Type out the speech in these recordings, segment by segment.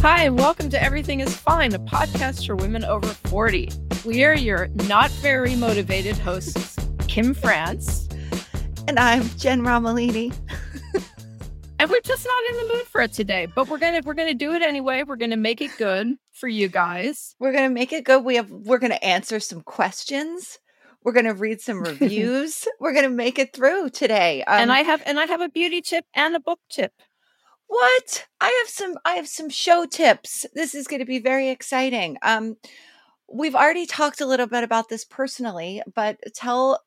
Hi, and welcome to Everything is Fine, a podcast for women over 40. We are your not very motivated hosts, Kim France. And I'm Jen Romolini. And we're just not in the mood for it today, but we're gonna we're gonna do it anyway. We're gonna make it good for you guys. We're gonna make it good. We have we're gonna answer some questions. We're gonna read some reviews. we're gonna make it through today. Um, and I have and I have a beauty tip and a book tip. What? I have some I have some show tips. This is gonna be very exciting. Um we've already talked a little bit about this personally, but tell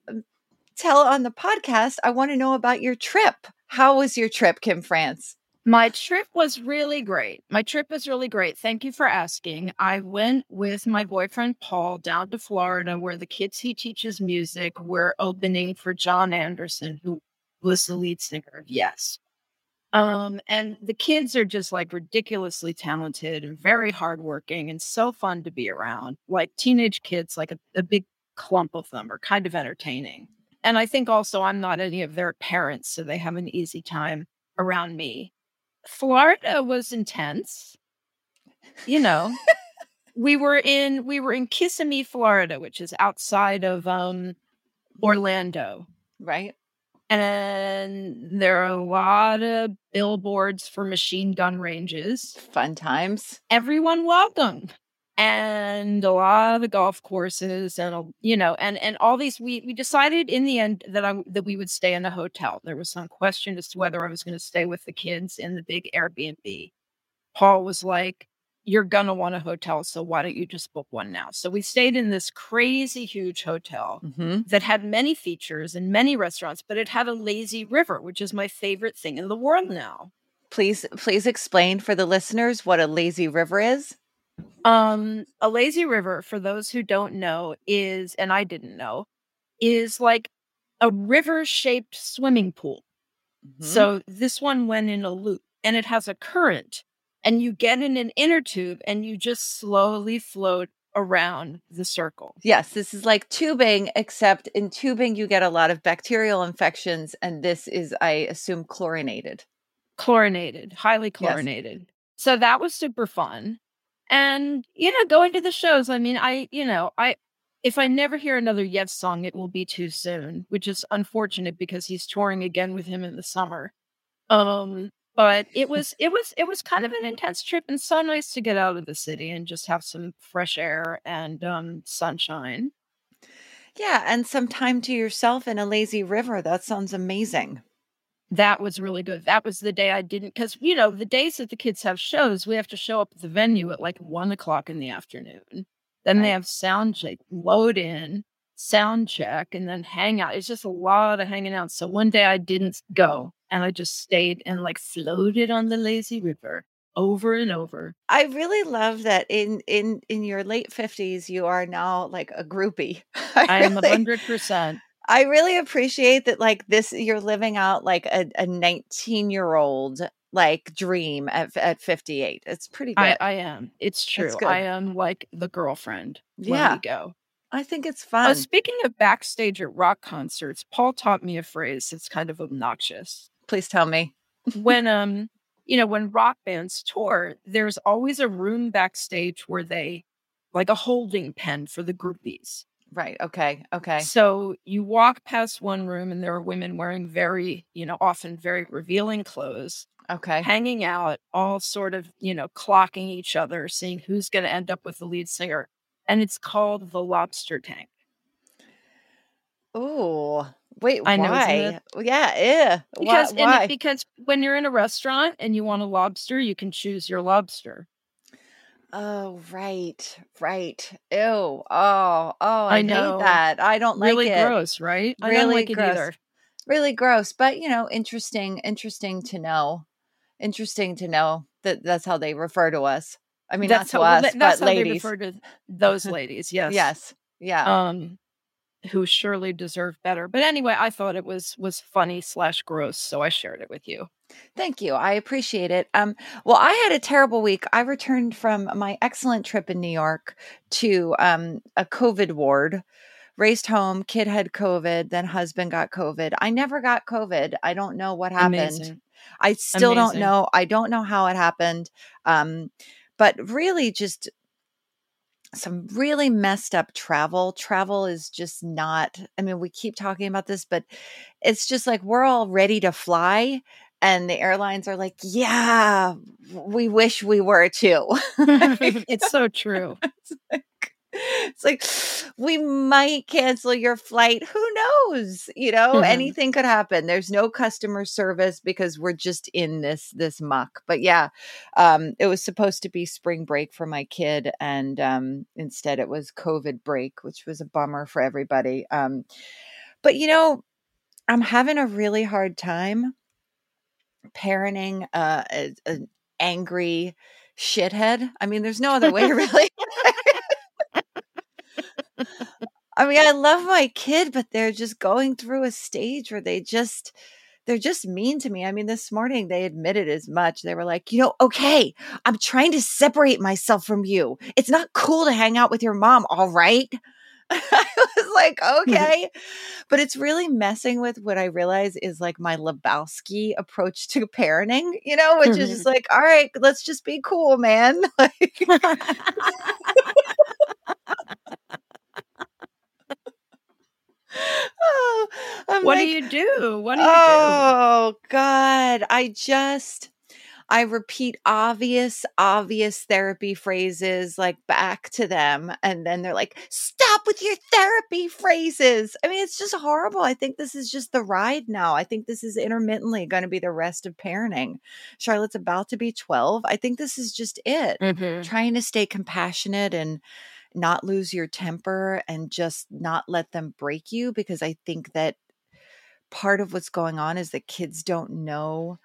tell on the podcast. I want to know about your trip. How was your trip, Kim France? My trip was really great. My trip was really great. Thank you for asking. I went with my boyfriend Paul down to Florida where the kids he teaches music were opening for Jon Anderson, who was the lead singer of Yes. Um, and the kids are just like ridiculously talented and very hardworking and so fun to be around. Like teenage kids, like a, a big clump of them are kind of entertaining. And I think also I'm not any of their parents, so they have an easy time around me. Florida was intense. You know, we were in we were in Kissimmee, Florida, which is outside of um Orlando. Right? And there are a lot of billboards for machine gun ranges. Fun times. Everyone welcome. And a lot of golf courses and you know, and and all these we we decided in the end that I that we would stay in a hotel. There was some question as to whether I was going to stay with the kids in the big Airbnb. Paul was like, You're gonna want a hotel, so why don't you just book one now? So we stayed in this crazy huge hotel Mm-hmm. that had many features and many restaurants, but it had a lazy river, which is my favorite thing in the world now. Please, please explain for the listeners what a lazy river is. Um, a lazy river, for those who don't know, is, and I didn't know, is like a river shaped swimming pool. Mhm. So this one went in a loop and it has a current, and you get in an inner tube and you just slowly float around the circle. Yes, this is like tubing, except in tubing you get a lot of bacterial infections, and this is, I assume, chlorinated. chlorinated, highly Yes. chlorinated. So that was super fun. And you know, going to the shows, I mean, I, you know, I if I never hear another Yes song, it will be too soon, which is unfortunate because he's touring again with him in the summer. Um, but it was it was it was kind of an intense trip and so nice to get out of the city and just have some fresh air and um sunshine. Yeah, and some time to yourself in a lazy river. That sounds amazing. That was really good. That was the day I didn't, because you know the days that the kids have shows, we have to show up at the venue at like one o'clock in the afternoon. Then they have sound check, load in, sound check, and then hang out. It's just a lot of hanging out. So one day I didn't go, and I just stayed and like floated on the lazy river over and over. I really love that in in in your late fifties you are now like a groupie. I am a really- hundred percent. I really appreciate that like this you're living out like a, a 19 year old like dream at at 58. It's pretty good. I, I, am. It's true. good. I am like the girlfriend. when Yeah. we go. I think it's Oh, fun. speaking of backstage at rock concerts, Paul taught me a phrase that's kind of obnoxious. Please tell me. when um, you know, when rock bands tour, there's always a room backstage where they like a holding pen for the groupies. Right. Okay. Okay. So you walk past one room and there are women wearing very, you know, often very revealing clothes, Okay. hanging out, all sort of, you know, clocking each other, seeing who's going to end up with the lead singer. And it's called the lobster tank. Ooh. Wait, I know, why? it? Yeah, yeah. Because, why? it- because when you're in a restaurant and you want a lobster, you can choose your lobster. Oh, right. Right. Ew. Oh, oh, I, I know. hate that. I don't really like it. Really gross, right? I don't Really like gross. it either. Really gross, but you know, interesting interesting to know. Interesting to know that that's how they refer to us. I mean, that's not how, to well, us, that- that's but how ladies. they refer to those ladies. Yes. Yes. Yeah. um who surely deserve better but anyway i thought it was was funny slash gross so i shared it with you Thank you. I appreciate it. Um, well, I had a terrible week. I returned from my excellent trip in New York to um, a COVID ward. Raced home, kid had COVID, then husband got COVID. I never got COVID. I don't know what happened. Amazing. I still don't know. I don't know how it happened. Um, but really, just some really messed up travel. Travel is just not, I mean, we keep talking about this, but it's just like we're all ready to fly. And the airlines are like, yeah, we wish we were too. it's so true it's like, it's like we might cancel your flight. Who knows? You know, Mhm. anything could happen. There's no customer service because we're just in this this muck. But yeah, um, it was supposed to be spring break for my kid, and um, instead it was COVID break, which was a bummer for everybody. Um, but you know, I'm having a really hard time parenting uh, a- an angry shithead. I mean, there's no other way really. I mean, I love my kid, but they're just going through a stage where they just they're just mean to me. I mean, this morning they admitted as much. They were like, "You know, okay, I'm trying to separate myself from you. It's not cool to hang out with your mom, all right?" I was like, mm-hmm. "Okay." but it's really messing with what I realize is like my Lebowski approach to parenting, you know, which is mm-hmm. just like, "All right, let's just be cool, man." Like oh, I'm what like, do you do what do you do? oh God. I just I repeat obvious, obvious therapy phrases like back to them. And then they're like, stop with your therapy phrases. I mean, it's just horrible. I think this is just the ride now. I think this is intermittently going to be the rest of parenting. Charlotte's about to be 12. I think this is just it Mhm. trying to stay compassionate and not lose your temper and just not let them break you because I think that part of what's going on is that kids don't know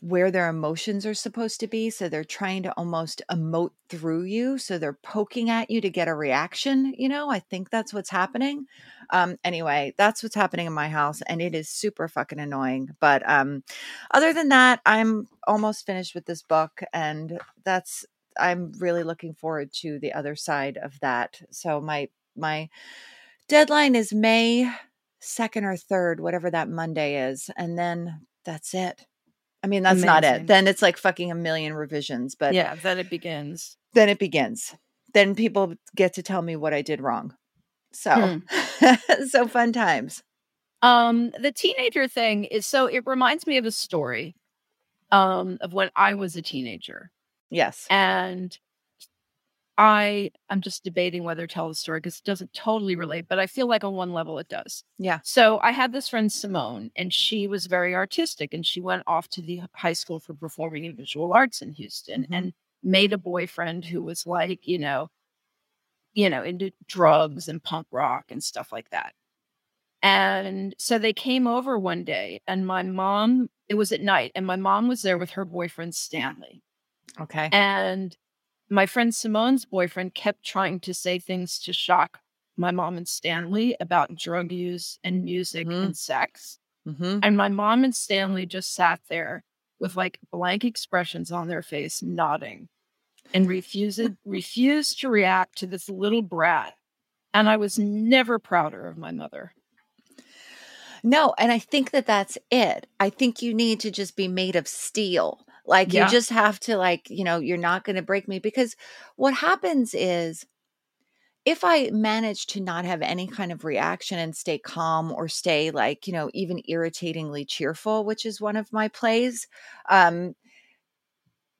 where their emotions are supposed to be so they're trying to almost emote through you so they're poking at you to get a reaction you know? I think that's what's happening. Um anyway that's what's happening in my house and it is super fucking annoying but um other than that i'm almost finished with this book and that's i'm really looking forward to the other side of that. So my my deadline is may 2nd or 3rd whatever that monday is and then that's it. I mean that's not it. Then it's like fucking a million revisions but yeah then it begins. then it begins. Then people get to tell me what i did wrong. So Hmm. so fun times. Um the teenager thing is so it reminds me of a story um of when i was a teenager yes and I I'm just debating whether to tell the story because it doesn't totally relate, but I feel like on one level it does. Yeah. So I had this friend Simone, and she was very artistic, and she went off to the high school for performing and visual arts in Houston, Mhm. and made a boyfriend who was like, you know, you know, into drugs and punk rock and stuff like that. And so they came over one day, and my mom. It was at night, and my mom was there with her boyfriend Stanley. Okay And my friend Simone's boyfriend kept trying to say things to shock my mom and Stanley about drug use and music Mhm. and sex. Mm-hmm. And my mom and Stanley just sat there with like blank expressions on their face, nodding and refused refused to react to this little brat. And I was never prouder of my mother. No, and I think that that's it. I think you need to just be made of steel. Like Yeah. you just have to like, you know, you're not going to break me because what happens is if I manage to not have any kind of reaction and stay calm or stay like, you know, even irritatingly cheerful, which is one of my plays, um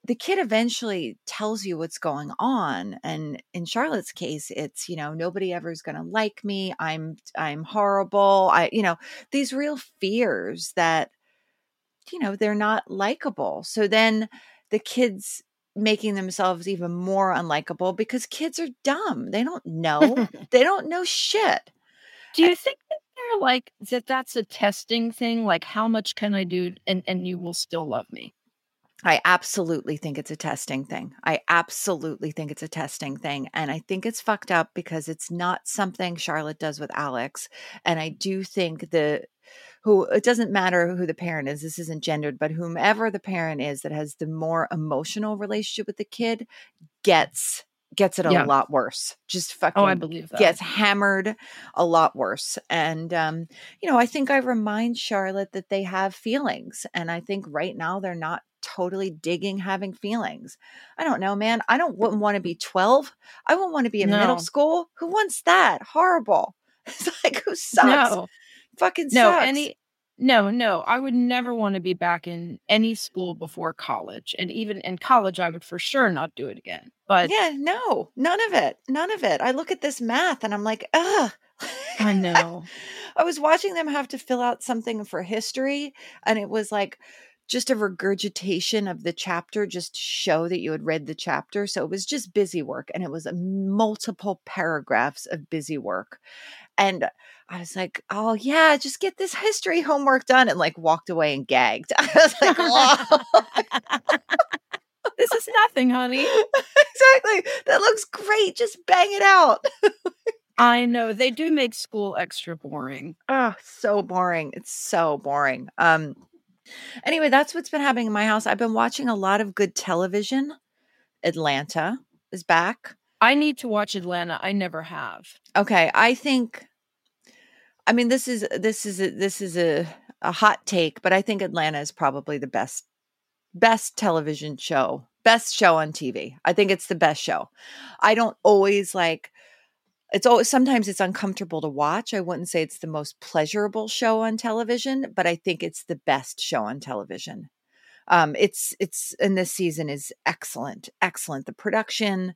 the kid eventually tells you what's going on and in charlotte's case it's you know nobody ever is going to like me i'm i'm horrible i you know these real fears that you know they're not likable so then the kids making themselves even more unlikable because kids are dumb they don't know they don't know shit Do you think that they're like that that's a testing thing? Like how much can I do and, and you will still love me? I absolutely think it's a testing thing. I absolutely think it's a testing thing. And I think it's fucked up because it's not something Charlotte does with Alex. And I do think the who it doesn't matter who the parent is, this isn't gendered, but whomever the parent is that has the more emotional relationship with the kid gets gets it a Yeah. lot worse. Just fucking Oh, I believe that. gets hammered a lot worse. And um, you know, I think I remind Charlotte that they have feelings. And I think right now they're not totally digging having feelings. I don't know, man. I don't wouldn't want to be 12. I wouldn't want to be in middle school. Who wants that? Horrible. It's like who sucks? No, Fucking no, sucks. any no, no. I would never want to be back in any school before college. And even in college I would for sure not do it again. But yeah, no, none of it. None of it. I look at this math and I'm like, ugh. I know. I was watching them have to fill out something for history, and it was like just a regurgitation of the chapter just to show that you had read the chapter. So it was just busy work, and it was a multiple paragraphs of busy work. And I was like, oh, yeah, just get this history homework done, and like walked away and gagged. I was like, this is nothing, honey. exactly. That looks great. Just bang it out. I know they do make school extra boring. Oh, so boring. It's so boring. Um anyway, that's what's been happening in my house. I've been watching a lot of good television. Atlanta is back. I need to watch Atlanta. I never have. Okay, I think I mean this is this is a, this is a a hot take, but I think Atlanta is probably the best best television show, best show on TV. I think it's the best show. I don't always like it's always sometimes it's uncomfortable to watch. I wouldn't say it's the most pleasurable show on television, but I think it's the best show on television. Um it's it's and this season is excellent. Excellent. The production,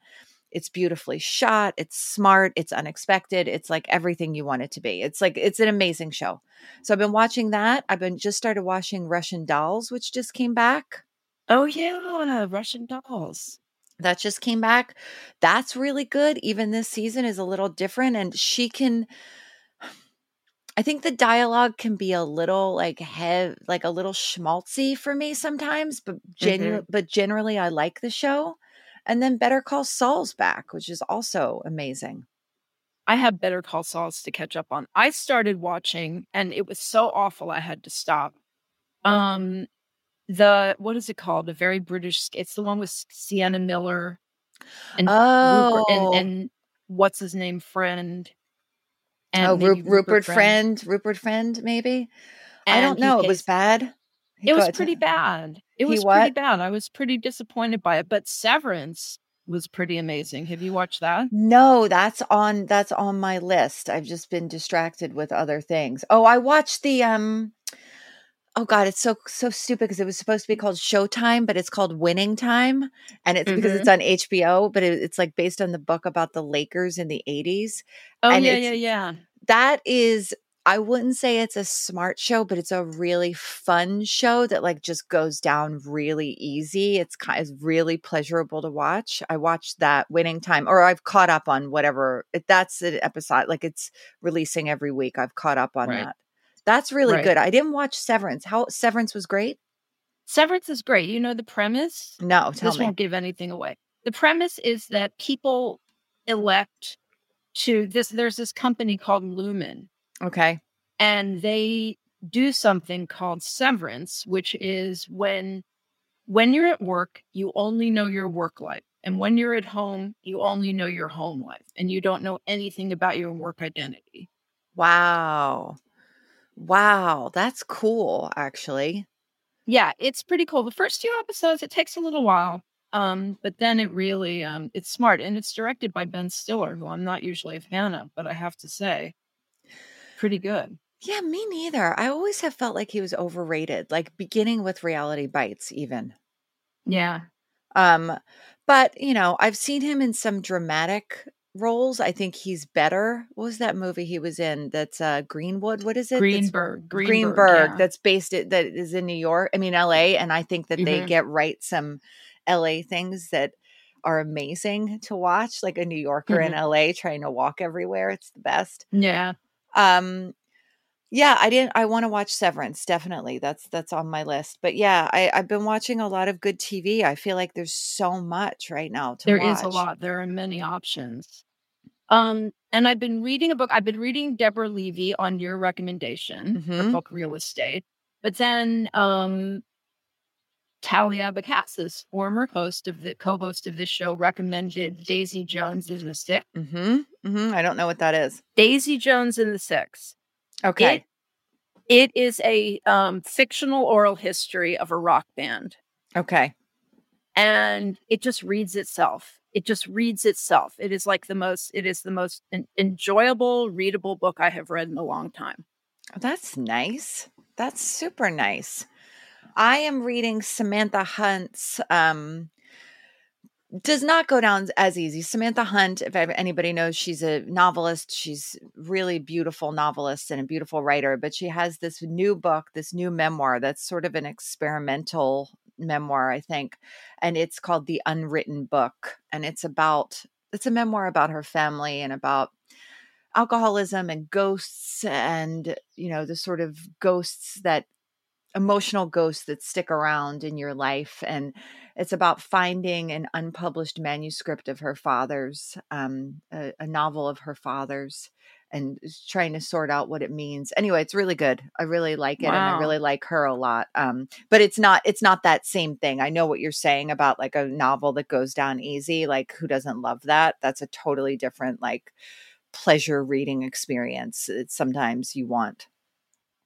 it's beautifully shot, it's smart, it's unexpected, it's like everything you want it to be. It's like it's an amazing show. So I've been watching that. I've been just started watching Russian Dolls, which just came back. Oh yeah, Russian dolls. That just came back. That's really good. Even this season is a little different and she can I think the dialogue can be a little like hev like a little schmaltzy for me sometimes, but genu- mm-hmm. but generally I like the show. And then Better Call Saul's back, which is also amazing. I have Better Call Sauls to catch up on. I started watching and it was so awful I had to stop. Um the what is it called? A very British it's the one with Sienna Miller and Oh, Rupert, and, and what's his name friend and oh, Ru- maybe Rupert, Friend, Rupert Friend, maybe. I don't know. It was bad. He It was pretty bad. It He was pretty bad. I was pretty disappointed by it. But Severance was pretty amazing. Have you watched that? No, that's on that's on my list. I've just been distracted with other things. Oh, I watched the um Oh god, it's so so stupid because it was supposed to be called Showtime, but it's called Winning Time, and it's because Mhm. it's on HBO, but it, it's like based on the book about the Lakers in the 80s. Oh And yeah, yeah, yeah. That is I wouldn't say it's a smart show, but it's a really fun show that like just goes down really easy. It's kind of really pleasurable to watch. I watched that Winning Time, or I've caught up on whatever. That's an episode, like it's releasing every week. I've caught up on Right. that. That's really Right. good. I didn't watch Severance. How Severance was great. Severance is great. You know the premise? No, tell this me. won't give anything away. The premise is that people elect to this. There's this company called Lumon, Okay. and they do something called severance, which is when when you're at work, you only know your work life. And when you're at home, you only know your home life and you don't know anything about your work identity. Wow. Wow. That's cool, actually. Yeah, it's pretty cool. The first few episodes, it takes a little while. Um, but then it really um it's smart and it's directed by Ben Stiller, who I'm not usually a fan of, but I have to say, pretty good. Yeah, me neither. I always have felt like he was overrated, like beginning with Reality Bites, even. Yeah. Um, but you know, I've seen him in some dramatic roles. I think he's better. What was that movie he was in? That's uh Greenwood. What is it? That's- Greenberg. Greenberg. Greenberg. yeah. That's based it that is in New York. I mean LA. And I think that they Mhm. get right some LA things that are amazing to watch, like a New Yorker in Mhm. LA trying to walk everywhere. It's the best. yeah. Um yeah, I didn't I want to watch Severance, definitely. That's that's on my list. But yeah, I, I've been watching a lot of good TV. I feel like there's so much right now to There watch. is a lot. There are many options. Um, and I've been reading a book. I've been reading Deborah Levy on your recommendation, her Mhm. book Real Estate. But then um Talia Bacassis, former host of the co-host of this show, recommended Daisy Jones and the Six. Mm-hmm. Mm-hmm. I don't know what that is. Daisy Jones and the Six. Okay. It, it is a um, fictional oral history of a rock band. okay. and it just reads itself it just reads itself it is like the most it is the most en- enjoyable readable book i have read in a long time That's nice. That's super nice. I am reading Samantha Hunt's um does not go down as easy. Samantha Hunt, if anybody knows, she's a novelist. She's really beautiful novelist and a beautiful writer, but she has this new book, this new memoir that's sort of an experimental memoir, I think, and it's called The Unwritten Book, and it's about it's a memoir about her family and about alcoholism and ghosts and you know the sort of ghosts that emotional ghosts that stick around in your life and it's about finding an unpublished manuscript of her father's um, a, a novel of her father's and trying to sort out what it means. Anyway it's really good. I really like it and i really like her a lot um, but it's not it's not that same thing. I know what you're saying about like a novel that goes down easy like who doesn't love that? That's a totally different like pleasure reading experience it's sometimes you want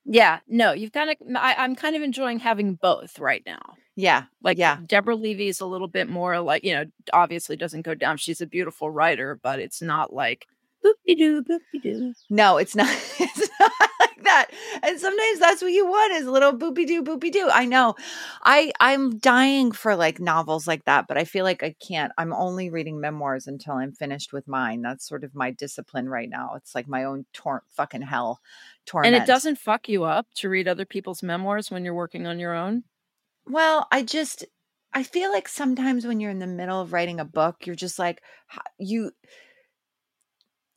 yeah no you've got to I, i'm kind of enjoying having both right now. Yeah like yeah. Deborah levy is a little bit more like you know obviously doesn't go down she's a beautiful writer but it's not like boop-de-doo boop-de-doo No, it's not. It's not like that. And sometimes that's what you want is a little boopy doo, boopy doo. I know. I I'm dying for like novels like that, but I feel like I can't. I'm only reading memoirs until I'm finished with mine. That's sort of my discipline right now. It's like my own tor- fucking hell torment. and it doesn't fuck you up to read other people's memoirs when you're working on your own Well, I just I feel like sometimes when you're in the middle of writing a book, you're just like you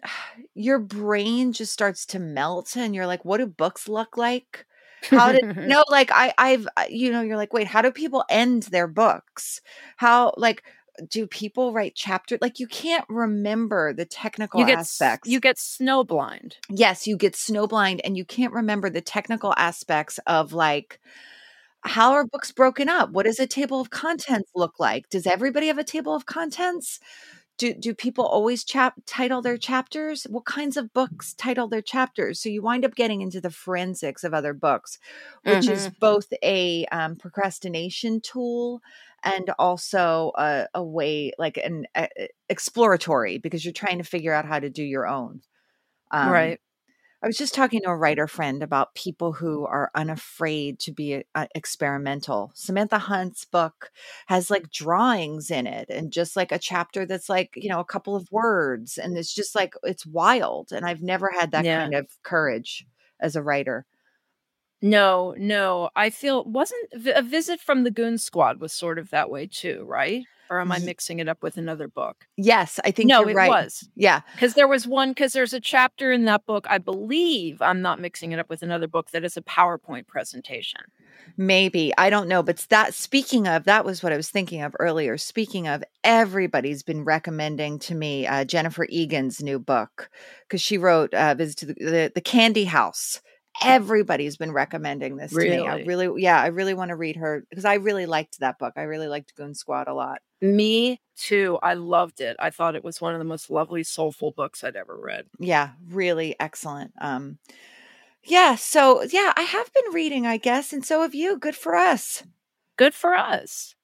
your brain just starts to melt and you're like what do books look like? How did no like I I've you know you're like wait, how do people end their books? How like do people write chapter like you can't remember the technical you get aspects you get snowblind yes, you get snowblind and you can't remember the technical aspects of like how are books broken up? What does a table of contents look like? Does everybody have a table of contents? Do do people always chap title their chapters? What kinds of books title their chapters? So you wind up getting into the forensics of other books, which is both a um, procrastination tool and also a, a way like an uh, exploratory because you're trying to figure out how to do your own. Um, right I was just talking to a writer friend about people who are unafraid to be uh, experimental. Samantha Hunt's book has like drawings in it and just like a chapter that's like, you know, a couple of words. And it's just like, it's wild. And I've never had that Yeah. kind of courage as a writer. No, no. I feel wasn't a visit from the Goon Squad was sort of that way too, right? Or am I mixing it up with another book? Yes, I think no, you're it right. was Yeah. because there was one because there's a chapter in that book. I believe I'm not mixing it up with another book that is a PowerPoint presentation. Maybe. I don't know. But that speaking of, that was what I was thinking of earlier. Speaking of, everybody's been recommending to me uh, Jennifer Egan's new book because she wrote uh, Visit to the, the, the Candy House. Everybody's been recommending this to me. I Really? really, yeah, I really want to read her because I really liked that book. I really liked Goon Squad a lot. Me too. I loved it. I thought it was one of the most lovely, soulful books I'd ever read. Yeah, really excellent. Um, yeah, so yeah, I have been reading, I guess, and so have you. Good for us. Good for us.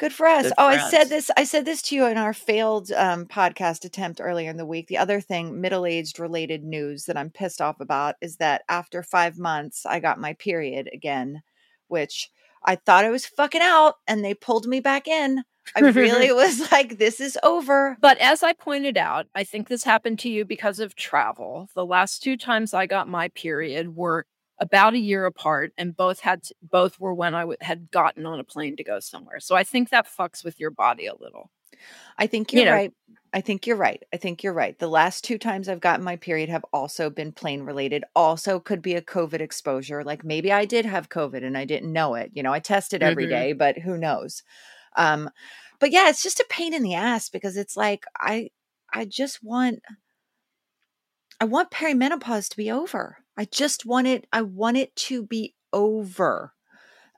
Good for us. Good oh, for I said this. I said this to you in our failed um, podcast attempt earlier in the week. The other thing, middle-aged related news that I'm pissed off about is that after five months, I got my period again, which I thought I was fucking out, and they pulled me back in. I really was like, "This is over." But as I pointed out, I think this happened to you because of travel. The last two times I got my period were about a year apart, and both had to, both were when I w- had gotten on a plane to go somewhere. So I think that fucks with your body a little. I think You you're know- right. I think you're right. I think you're right. The last two times I've gotten my period have also been plane related. Also, could be a COVID exposure. Like maybe I did have COVID and I didn't know it. You know, I tested every Mhm. day, but who knows? Um, but yeah, it's just a pain in the ass because it's like I, I just want, I want perimenopause to be over. I just want it. I want it to be over.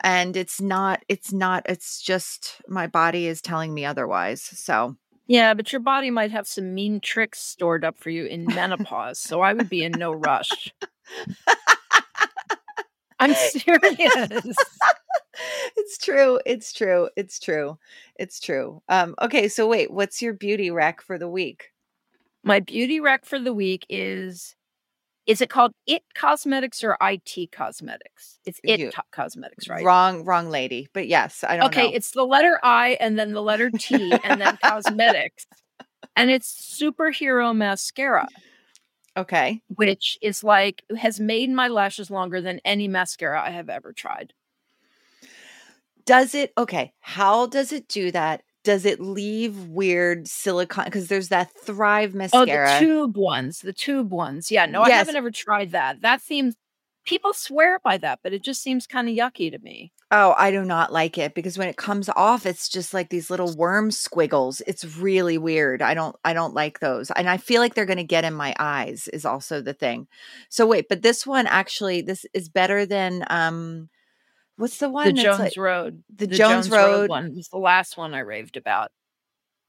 And it's not. It's not. It's just my body is telling me otherwise. So. Yeah, but your body might have some mean tricks stored up for you in menopause. so I would be in no rush. I'm serious. it's true. It's true. It's true. It's true. Um, okay, so wait, what's your beauty rec for the week? My beauty rec for the week is is it called It Cosmetics or IT Cosmetics? It's It You- Cosmetics, right? Wrong, wrong lady. But yes, I don't know. Okay, know. it's the letter I and then the letter T and then cosmetics. And it's superhero mascara, okay. which is like has made my lashes longer than any mascara I have ever tried. Does it okay? How does it do that? Does it leave weird silicone? Because there's that Thrive mascara. Oh, the tube ones, the tube ones. Yeah, no, I haven't ever tried that. That seems people swear by that, but it just seems kind of yucky to me. oh, I do not like it because when it comes off, it's just like these little worm squiggles. It's really weird. I don't I don't like those. And I feel like they're gonna get in my eyes is also the thing. So wait, but this one actually this is better than um what's the one the Jones like- Road, the Jones Road- one was the last one I raved about.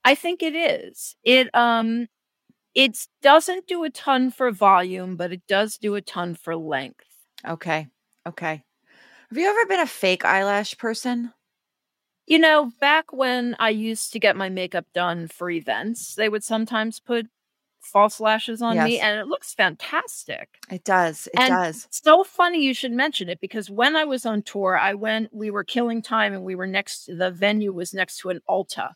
I think it is. It um, it doesn't do a ton for volume, but it does do a ton for length. Okay. Okay. Have you ever been a fake eyelash person? You know, back when I used to get my makeup done for events, they would sometimes put false lashes on me, and it looks fantastic. It does. It And does. So funny you should mention it because when I was on tour, I went, we were killing time and we were next, the venue was next to an Ulta.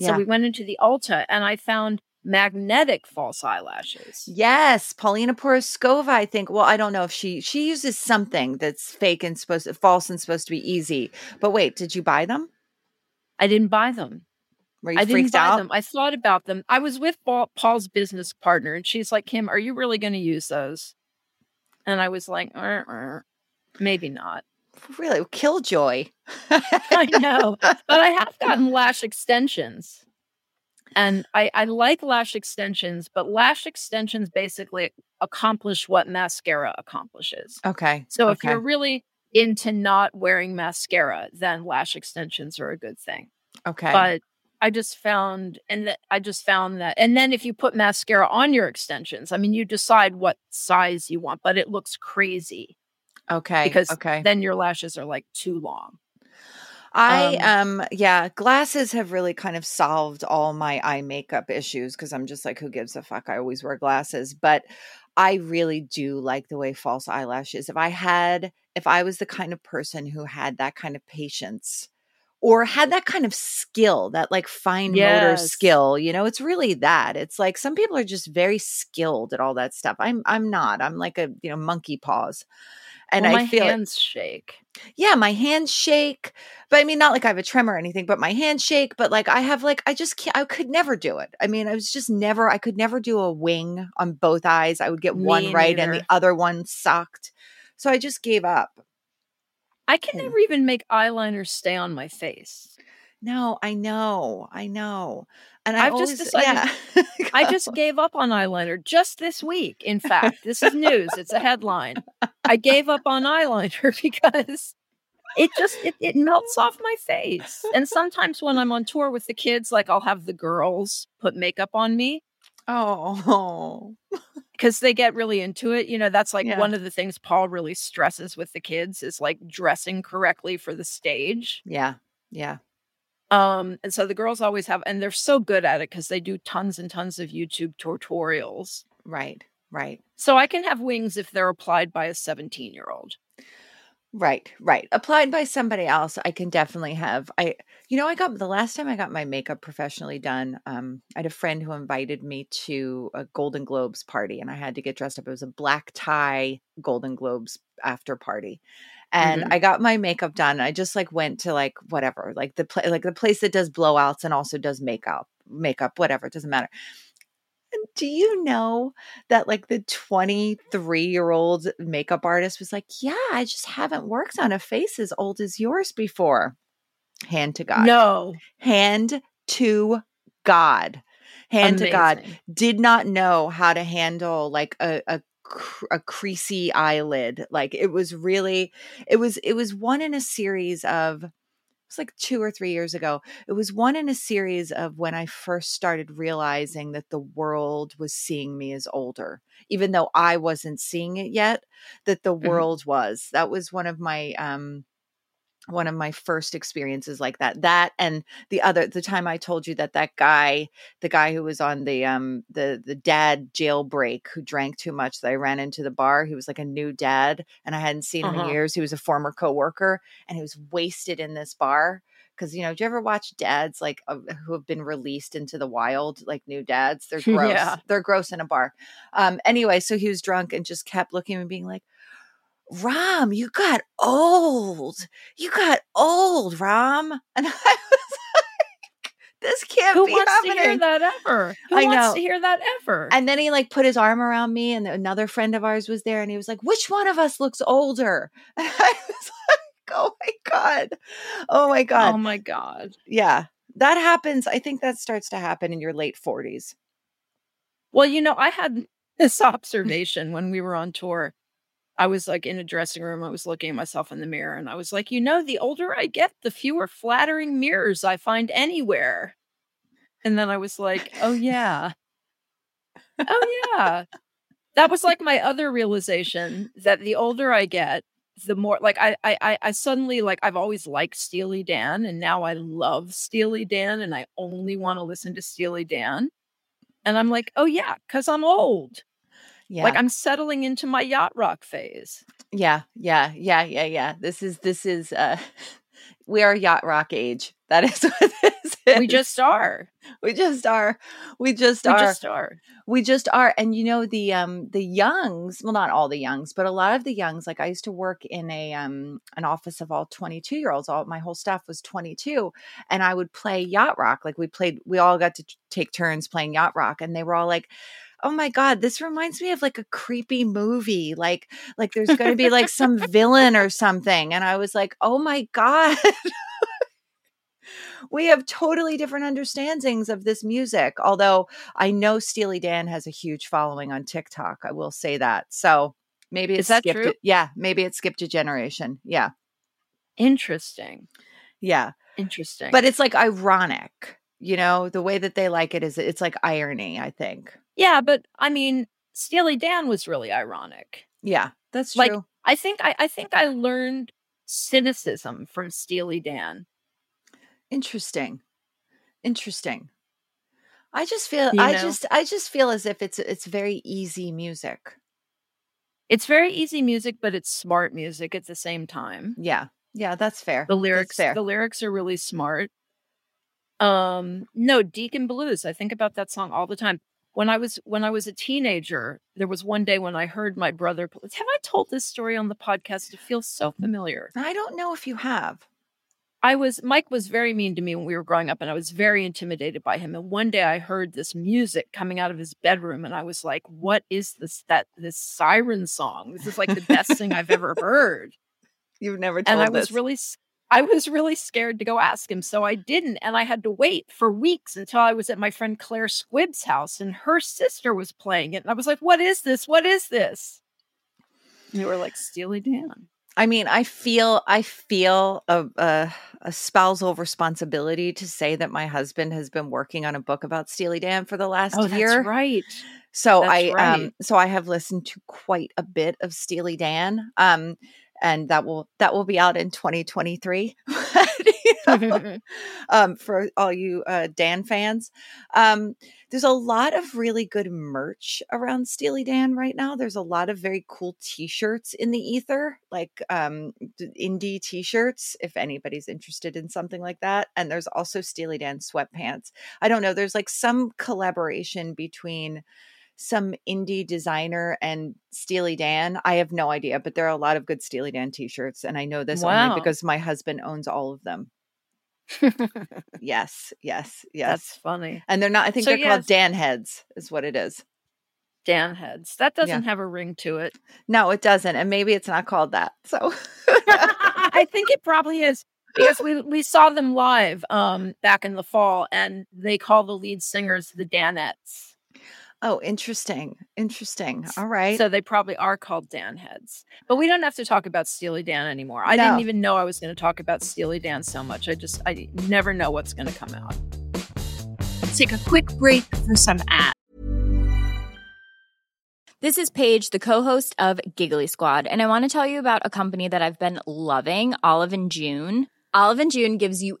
So Yeah. we went into the Ulta and I found magnetic false eyelashes. Yes, Paulina Porizkova, I think. Well, I don't know if she she uses something that's fake and supposed to false and supposed to be easy. But wait, did you buy them? I didn't buy them. Were you I didn't freaked buy out? them. I thought about them. I was with Paul's business partner and she's like, Kim, are you really going to use those? And I was like, "Er, er, maybe not. Really, killjoy. I know, but I have gotten lash extensions. And I, I like lash extensions, but lash extensions basically accomplish what mascara accomplishes. Okay. So if okay. you're really into not wearing mascara, then lash extensions are a good thing. okay. But I just found, and th- I just found that, and then if you put mascara on your extensions, I mean, you decide what size you want, but it looks crazy okay. because okay. then your lashes are like too long. I um yeah, glasses have really kind of solved all my eye makeup issues because I'm just like, who gives a fuck? I always wear glasses. But I really do like the way false eyelashes. If I had if I was the kind of person who had that kind of patience or had that kind of skill, that like fine motor skill. You know, it's really that. It's like some people are just very skilled at all that stuff. I'm I'm not. I'm like a, you know, monkey paws. And Well, I feel hands shake. yeah, my hands shake, but I mean, not like I have a tremor or anything, but my hands shake. But like, I have like, I just can't, I could never do it. I mean, I was just never, I could never do a wing on both eyes. I would get Me one right and the other one sucked. So I just gave up. I can hmm. never even make eyeliner stay on my face. No, I know, I know. And I I've just decided- yeah. I just gave up on eyeliner just this week. In fact, this is news. It's a headline. I gave up on eyeliner because it just it, it melts off my face. And sometimes when I'm on tour with the kids, like I'll have the girls put makeup on me oh, because they get really into it. You know, that's like Yeah. one of the things Paul really stresses with the kids is like dressing correctly for the stage. yeah, yeah. Um, and so the girls always have, and they're so good at it because they do tons and tons of YouTube tutorials. Right, right. So I can have wings if they're applied by a 17 year old. Right, right. Applied by somebody else, I can definitely have. I, you know, I got the last time I got my makeup professionally done. Um, I had a friend who invited me to a Golden Globes party, and I had to get dressed up. It was a black tie Golden Globes after party, and Mhm. I got my makeup done. I just like went to like whatever, like the pla- like the place that does blowouts and also does makeup, makeup, whatever. It doesn't matter. Do you know that like the 23 year old makeup artist was like, Yeah, I just haven't worked on a face as old as yours before. Hand to God. No. Hand to God. Hand to God. Did not know how to handle like a, a a creasy eyelid like it was really it was it was one in a series of was like two or three years ago. It was one in a series of when I first started realizing that the world was seeing me as older, even though I wasn't seeing it yet, that the Mhm. world was. That was one of my um one of my first experiences like that that and the other the time i told you that that guy the guy who was on the um the the dad jailbreak who drank too much that i ran into the bar he was like a new dad and i hadn't seen him Uh-huh. in years he was a former coworker and he was wasted in this bar because you know do you ever watch dads like uh, who have been released into the wild like new dads they're gross Yeah. they're gross in a bar um anyway so he was drunk and just kept looking and being like Ram, you got old. You got old, Rom. And I was like, this can't be." Who be wants to hear that ever? Who I wants know. to hear that ever? And then he like put his arm around me, and another friend of ours was there, and he was like, "Which one of us looks older?" And I was like, "Oh my god, oh my god, oh my God. yeah." That happens. I think that starts to happen in your late forties. Well, you know, I had this observation when we were on tour. I was like in a dressing room. I was looking at myself in the mirror and I was like, you know, the older I get, the fewer flattering mirrors I find anywhere. And then I was like, oh, yeah. Oh, yeah. That was like my other realization that the older I get, the more like I, I I suddenly like I've always liked Steely Dan and now I love Steely Dan and I only want to listen to Steely Dan. And I'm like, oh yeah, because I'm old. Yeah, Like I'm settling into my yacht rock phase. yeah, yeah, yeah, yeah, yeah. This is this is uh, we are yacht rock age. That is what this is. We just are. we just are. We just are. We just are. we just are and you know the um the youngs well not all the youngs but a lot of the youngs like i used to work in a um an office of all 22 year olds all my whole staff was 22 and i would play yacht rock like we played we all got to t- take turns playing yacht rock and they were all like oh my god this reminds me of like a creepy movie like like there's going to be like some villain or something and i was like oh my god we have totally different understandings of this music. Although I know Steely Dan has a huge following on TikTok. I will say that. So maybe Is it's that true? Yeah, maybe it skipped a generation. Yeah, Interesting. yeah. Interesting. But it's like ironic. You know, the way that they like it is it's like irony. I think. yeah, but I mean, Steely Dan was really ironic. Yeah, that's Like, true. I think I, I think I learned cynicism from Steely Dan. Interesting. Interesting. I just feel You I know? just I just feel as if it's it's very easy music. It's very easy music, but it's smart music at the same time. Yeah. Yeah, that's fair. The That's lyrics fair. the lyrics are really smart. Um no, Deacon Blues. I think about that song all the time. When I was when I was a teenager, there was one day when I heard my brother have I told this story on the podcast? It feels so familiar. I don't know if you have. I was Mike was very mean to me when we were growing up and I was very intimidated by him. And one day I heard this music coming out of his bedroom and I was like, "What is this that this siren song? This is like the best thing I've ever heard." You've never told and I was really I was really scared to go ask him, so I didn't, and I had to wait for weeks until I was at my friend Claire Squibb's house, and her sister was playing it, and I was like, "What is this? What is this?" And they were like, "Steely Dan." I mean, I feel I feel a, a a spousal responsibility to say that my husband has been working on a book about Steely Dan for the last Oh, year. that's right. So That's I um so I have listened to quite a bit of Steely Dan. Um and that will that will be out in 2023. You know, um for all you uh Dan fans. Um there's a lot of really good merch around Steely Dan right now. There's a lot of very cool t-shirts in the ether, like um indie t-shirts if anybody's interested in something like that. And there's also Steely Dan sweatpants. I don't know, there's like some collaboration between some indie designer and Steely Dan. I have no idea, but there are a lot of good Steely Dan t-shirts and I know this Wow. only because my husband owns all of them. Yes, yes, yes. That's funny. and they're not I think So, they're called yes. Dan heads is what it is. Dan heads. That doesn't have a ring to it. No, it doesn't. And maybe it's not called that. So I think it probably is because we we saw them live um back in the fall, and they call the lead singers the Danettes. Oh, interesting. Interesting. All right. So they probably are called Dan heads. But we don't have to talk about Steely Dan anymore. I No. didn't even know I was going to talk about Steely Dan so much. I just I never know what's going to come out. Let's take a quick break for some ads. This is Paige, the co-host of Giggly Squad, and I want to tell you about a company that I've been loving, Olive and June. Olive and June gives you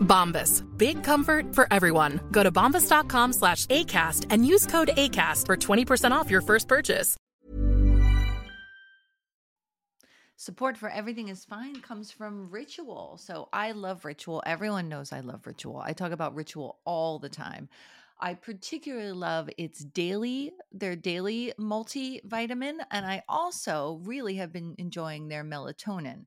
Bombas. Big comfort for everyone. Go to bombas.com slash ACAST and use code ACAST for 20% off your first purchase. Support for Everything is Fine comes from Ritual. So I love Ritual. Everyone knows I love Ritual. I talk about Ritual all the time. I particularly love its daily, their daily multivitamin. And I also really have been enjoying their melatonin.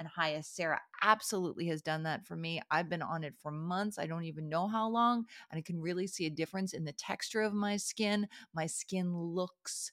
and Hyacera absolutely has done that for me. I've been on it for months. I don't even know how long, and I can really see a difference in the texture of my skin. My skin looks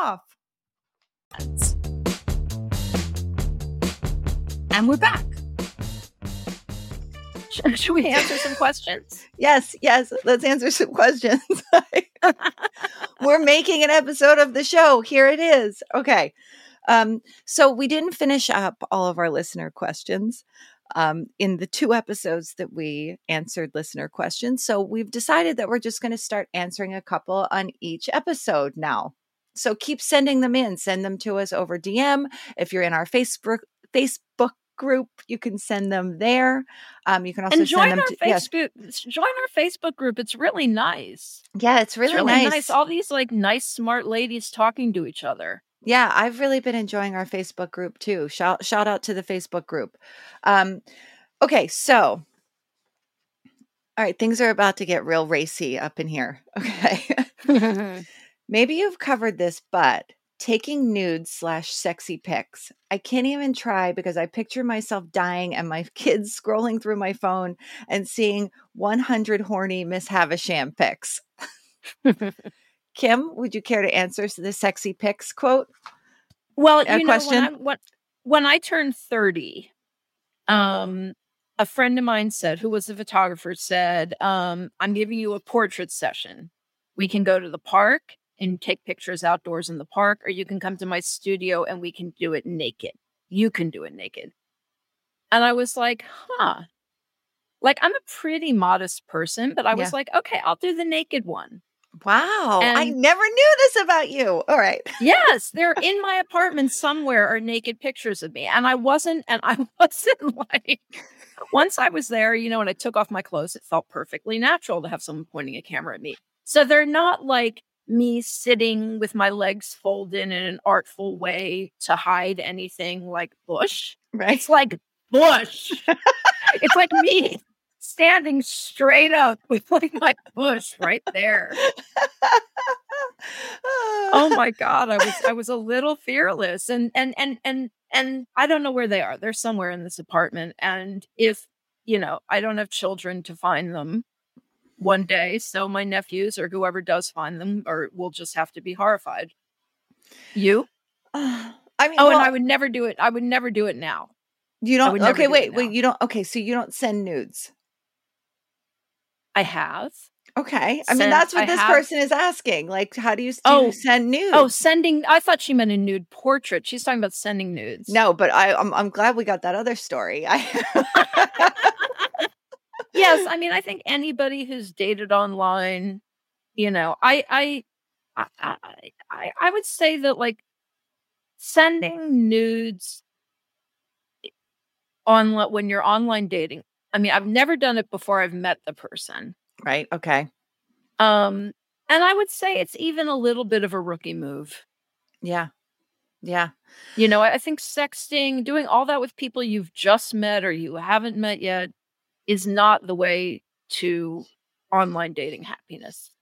off. And we're back. Should we answer some questions? Yes, yes. Let's answer some questions. We're making an episode of the show. Here it is. Okay. Um, so we didn't finish up all of our listener questions um, in the two episodes that we answered listener questions. So we've decided that we're just going to start answering a couple on each episode now. So keep sending them in. Send them to us over DM. If you're in our Facebook Facebook group, you can send them there. Um, you can also and join send them our to yes. Facebook. Join our Facebook group. It's really nice. Yeah, it's really, It's really nice. nice. All these like nice, smart ladies talking to each other. Yeah, I've really been enjoying our Facebook group too. Shout shout out to the Facebook group. Um, okay, so all right, things are about to get real racy up in here. Okay. Maybe you've covered this, but taking nudes slash sexy pics. I can't even try because I picture myself dying and my kids scrolling through my phone and seeing 100 horny Miss Havisham pics. Kim, would you care to answer the sexy pics quote? Well, A you know, when I, when, when I turned 30, um, a friend of mine said, who was a photographer, said, um, I'm giving you a portrait session. We can go to the park and take pictures outdoors in the park, or you can come to my studio and we can do it naked. You can do it naked. And I was like, huh. Like, I'm a pretty modest person, but I was like, okay, I'll do the naked one. Wow, I never knew this about you. All right. Yes, they're in my apartment somewhere are naked pictures of me. And I wasn't, and I wasn't like, once I was there, you know, and I took off my clothes, it felt perfectly natural to have someone pointing a camera at me. So they're not like me sitting with my legs folded in an artful way to hide anything like Bush. Right. It's like Bush. it's like me standing straight up with like my bush right there. oh my god i was i was a little fearless and and and and and i don't know where they are they're somewhere in this apartment and if you know i don't have children to find them one day so my nephews or whoever does find them or will just have to be horrified you uh, I mean, oh and i would never do it i would never do it now you don't. Okay, do wait, wait. You don't. Okay, so you don't send nudes. i have Okay, I mean that's what I this have- person is asking. Like, how do you, do Oh, you send oh, nudes? oh sending i thought she meant a nude portrait she's talking about sending nudes no, but I, I'm I'm glad we got that other story. I, yes i mean i think anybody who's dated online you know i i i i, I, would say that like sending nudes on when you're online dating i mean i've never done it before i've met the person right. Okay. um and i would say it's even a little bit of a rookie move Yeah. Yeah. you know I think sexting doing all that with people you've just met or you haven't met yet is not the way to online dating happiness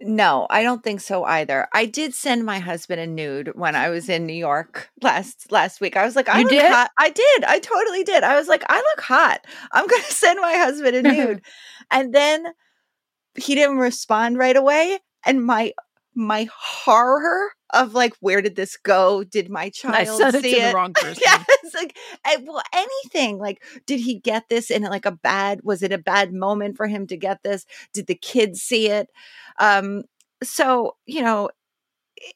No, I don't think so either. I did send my husband a nude when I was in New York last last week. I was like, I You did? hot. I did. I totally did. I was like, I look hot. I'm going to send my husband a nude. and then he didn't respond right away and my my horror of like where did this go? Did my child i see it? the wrong person yes like eh, well anything like did he get this in like a bad was it a bad moment for him to get this did the kids see it um so you know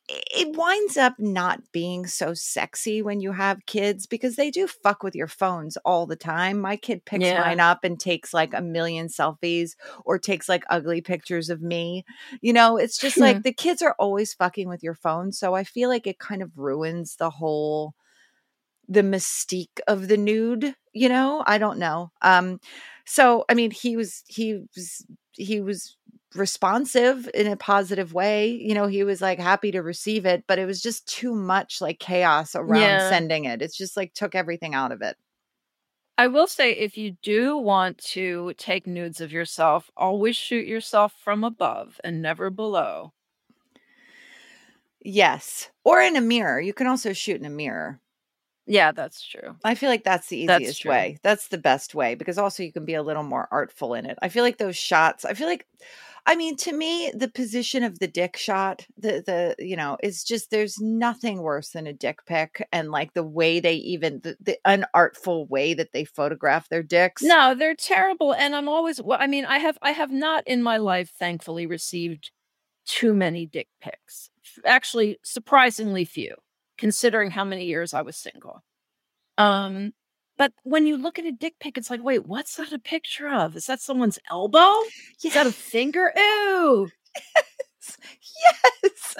it, winds up not being so sexy when you have kids because they do fuck with your phones all the time. My kid picks Yeah. mine up and takes like a million selfies or takes like ugly pictures of me you know? It's just like the kids are always fucking with your phone so i feel like it kind of ruins the whole the mystique of the nude you know? I don't know um so i mean he was he was he was responsive in a positive way. You know, he was like happy to receive it, but it was just too much like chaos around Yeah. sending it. It's just like took everything out of it. I will say if you do want to take nudes of yourself, always shoot yourself from above and never below. Yes. Or in a mirror. You can also shoot in a mirror. Yeah, that's true. I feel like that's the easiest true. way. That's the best way because also you can be a little more artful in it. I feel like those shots, I feel like I mean to me the position of the dick shot, the the you know, is just there's nothing worse than a dick pic and like the way they even the, the unartful way that they photograph their dicks. No, they're terrible and I'm always well, I mean, I have I have not in my life thankfully received too many dick pics. Actually, surprisingly few considering how many years I was single. Um but when you look at a dick pic it's like, "Wait, what's that a picture of? Is that someone's elbow? Is that a finger? Ew." yes.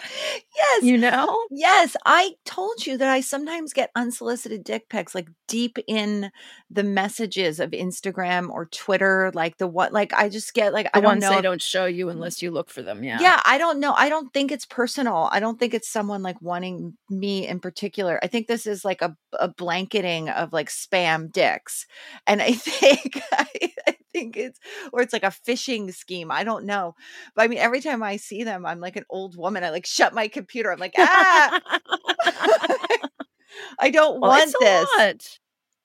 Yes. You know? Yes, I told you that I sometimes get unsolicited dick pics like deep in the messages of Instagram or Twitter, like the what like I just get like The I don't ones know they if- don't show you unless you look for them, yeah. yeah, I don't know. I don't think it's personal. I don't think it's someone like wanting me in particular. I think this is like a, a blanketing of like spam dicks. And I think I, I think it's or it's like a phishing scheme. I don't know. But I mean every time I see them, I'm like an old woman. I like shut my computer. I'm like, ah I don't Well, want this.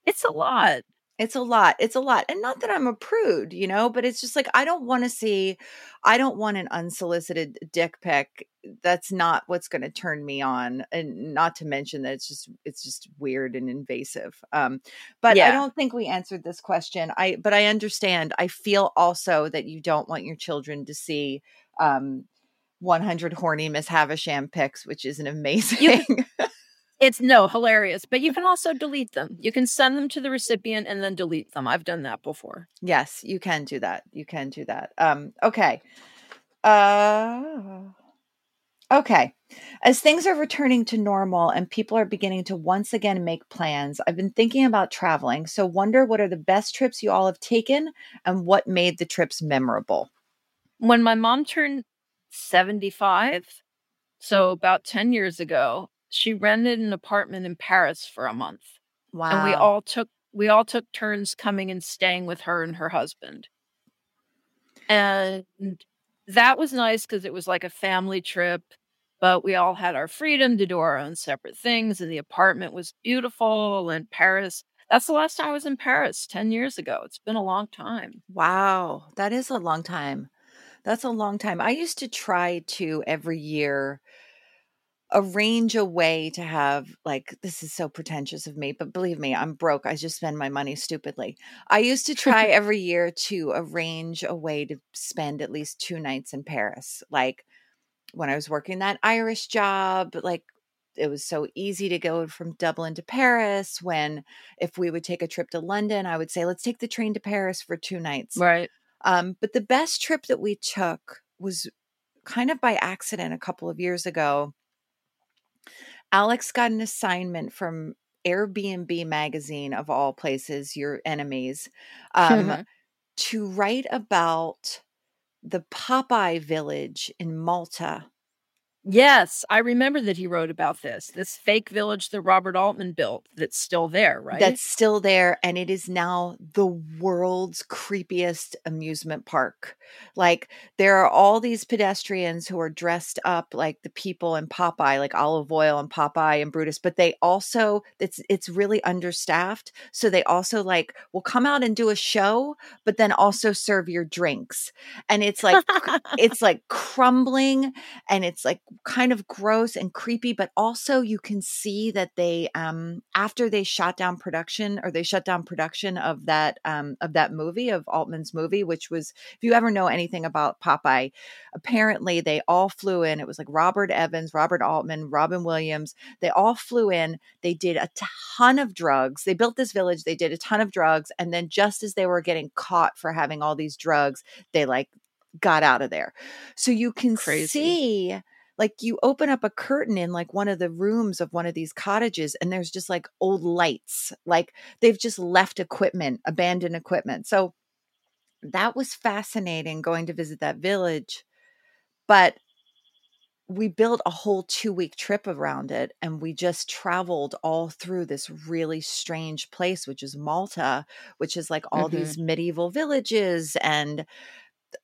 It's a lot. It's a lot. It's a lot. And not that I'm a prude, you know, but it's just like I don't want to see I don't want an unsolicited dick pic. That's not what's going to turn me on. And not to mention that it's just it's just weird and invasive. Um but I don't think we answered this question. I but I understand. I feel also that you don't want your children to see um 100 horny Miss Havisham pics, which is an amazing. It's no hilarious, but you can also delete them. You can send them to the recipient and then delete them. I've done that before. Yes, you can do that. You can do that. Um, okay. Uh, okay. As things are returning to normal and people are beginning to once again make plans, I've been thinking about traveling. So, wonder what are the best trips you all have taken and what made the trips memorable? When my mom turned 75, so about 10 years ago, she rented an apartment in Paris for a month. Wow. And we all took we all took turns coming and staying with her and her husband. And that was nice because it was like a family trip, but we all had our freedom to do our own separate things. And the apartment was beautiful. And Paris, that's the last time I was in Paris 10 years ago. It's been a long time. Wow, that is a long time. That's a long time. I used to try to every year arrange a way to have like this is so pretentious of me, but believe me, I'm broke. I just spend my money stupidly. I used to try every year to arrange a way to spend at least two nights in Paris. Like when I was working that Irish job, like it was so easy to go from Dublin to Paris. When if we would take a trip to London, I would say, let's take the train to Paris for two nights. Right. Um, but the best trip that we took was kind of by accident a couple of years ago. Alex got an assignment from Airbnb magazine, of all places, your enemies, um, Mhm. to write about the Popeye village in Malta. Yes, I remember that he wrote about this. This fake village that Robert Altman built that's still there, right? That's still there, and it is now the world's creepiest amusement park. Like there are all these pedestrians who are dressed up like the people in Popeye, like Olive Oyl and Popeye and Brutus, but they also it's it's really understaffed. So they also like will come out and do a show, but then also serve your drinks, and it's like it's like crumbling and it's like kind of gross and creepy but also you can see that they um after they shot down production or they shut down production of that um of that movie of Altman's movie which was if you ever know anything about Popeye apparently they all flew in. It was like Robert Evans Robert Altman Robin Williams. They all flew in. They did a ton of drugs. They built this village. They did a ton of drugs. And then just as they were getting caught for having all these drugs they like got out of there. So you can Crazy. see like you open up a curtain in like one of the rooms of one of these cottages and there's just like old lights. Like they've just left equipment, abandoned equipment. So that was fascinating going to visit that village. But we built a whole two week trip around it and we just traveled all through this really strange place which is malta which is like all Mm-hmm. these medieval villages and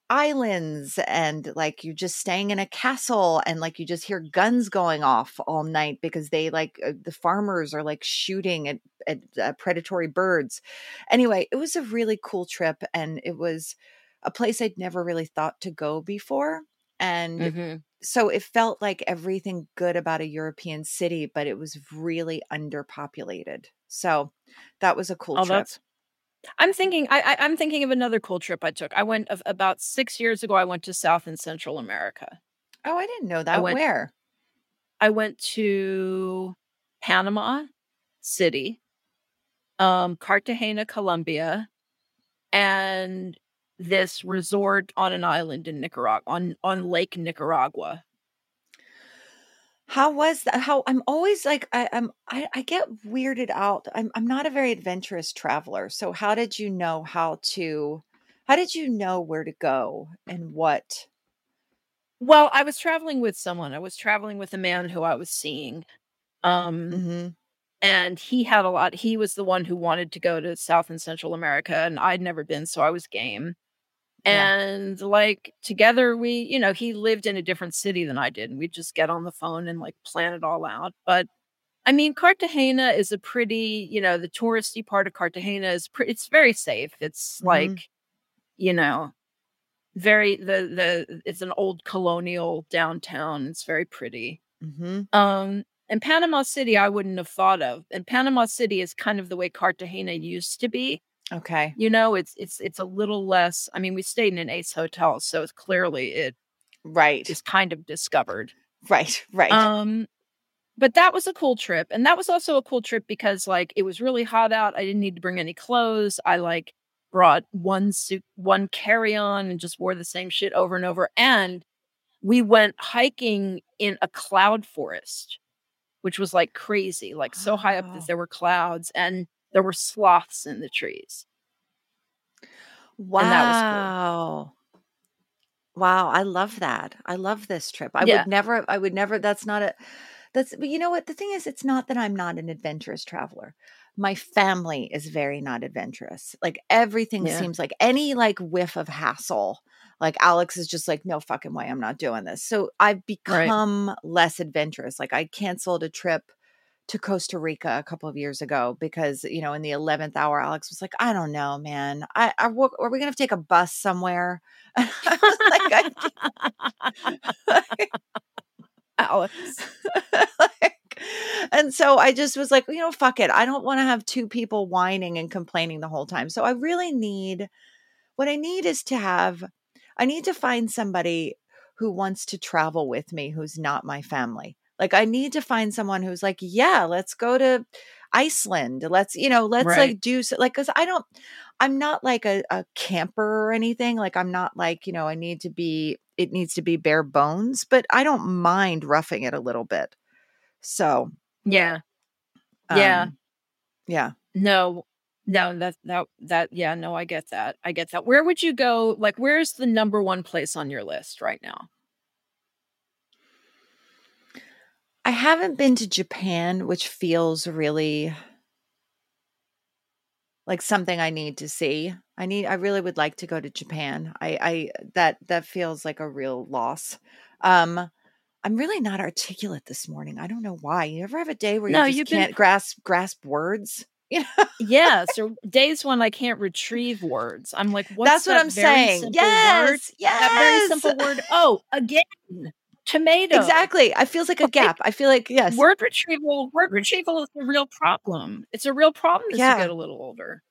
islands and like you're just staying in a castle and like you just hear guns going off all night because they like uh, the farmers are like shooting at, at uh, predatory birds anyway it was a really cool trip and it was a place i'd never really thought to go before and Mhm. so it felt like everything good about a European city, but it was really underpopulated. So that was a cool Oh, trip. that's. I'm thinking. I, I I'm thinking of another cool trip I took. I went of, about six years ago. I went to South and Central America. Oh, I didn't know that. went- Where? I went to Panama City, um, Cartagena, Colombia, and this resort on an island in Nicaragua on on Lake Nicaragua. How was that? How I'm always like I, I'm I, I get weirded out. I'm I'm not a very adventurous traveler. So how did you know how to how did you know where to go and what? Well, I was traveling with someone. I was traveling with a man who I was seeing. Um hmm and he had a lot he was the one who wanted to go to South and Central America and I'd never been, so I was game. Yeah. And like together we, you know, he lived in a different city than I did and we'd just get on the phone and like plan it all out. But I mean, Cartagena is a pretty, you know, the touristy part of Cartagena is pretty it's very safe. It's Mhm. like, you know, very the the it's an old colonial downtown. It's very pretty. hmm Um, and Panama City, I wouldn't have thought of. And Panama City is kind of the way Cartagena used to be. Okay. You know, it's it's it's a little less. I mean, we stayed in an Ace hotel, so it's clearly it Right. is kind of discovered. Right. Right. Um, but that was a cool trip, and that was also a cool trip because like it was really hot out. I didn't need to bring any clothes. I like brought one suit, one carry on, and just wore the same shit over and over. And we went hiking in a cloud forest, which was like crazy, like so high up that there were clouds and there were sloths in the trees. Wow. Was Wow, I love that. I love this trip. I Yeah. would never I would never that's not a that's but you know what the thing is it's not that I'm not an adventurous traveler. My family is very not adventurous. Like everything Yeah. seems like any like whiff of hassle. Like Alex is just like no fucking way I'm not doing this. So I've become less adventurous. Like I canceled a trip to Costa Rica a couple of years ago because you know in the 11th hour Alex was like I don't know man I, are we going to take a bus somewhere like, I, Alex. like, and so I just was like, you know, fuck it. I don't want to have two people whining and complaining the whole time. So I really need what I need is to have I need to find somebody who wants to travel with me who's not my family. Like I need to find someone who's like, yeah, let's go to Iceland. Let's, you know, let's Right. like do so, like cuz I don't I'm not like a, a camper or anything. Like I'm not like, you know, I need to be it needs to be bare bones, but I don't mind roughing it a little bit. So, Yeah. Yeah. um, yeah. No, no, that that that yeah, no, I get that. I get that. Where would you go? Like, where's the number one place on your list right now? I haven't been to Japan, which feels really like something I need to see. I need I really would like to go to Japan. I I that that feels like a real loss. Um I'm really not articulate this morning. I don't know why. You ever have a day where you No, just you've can't grasp grasp words? You know? Yeah, so days when I can't retrieve words. I'm like, what's That's what that I'm saying. Yes. word? Yes. That very simple word. Oh, again, tomato. Exactly. I feels like a gap. I feel like yes. Word retrieval. Word retrieval is a real problem. It's a real problem as Yeah. you get a little older.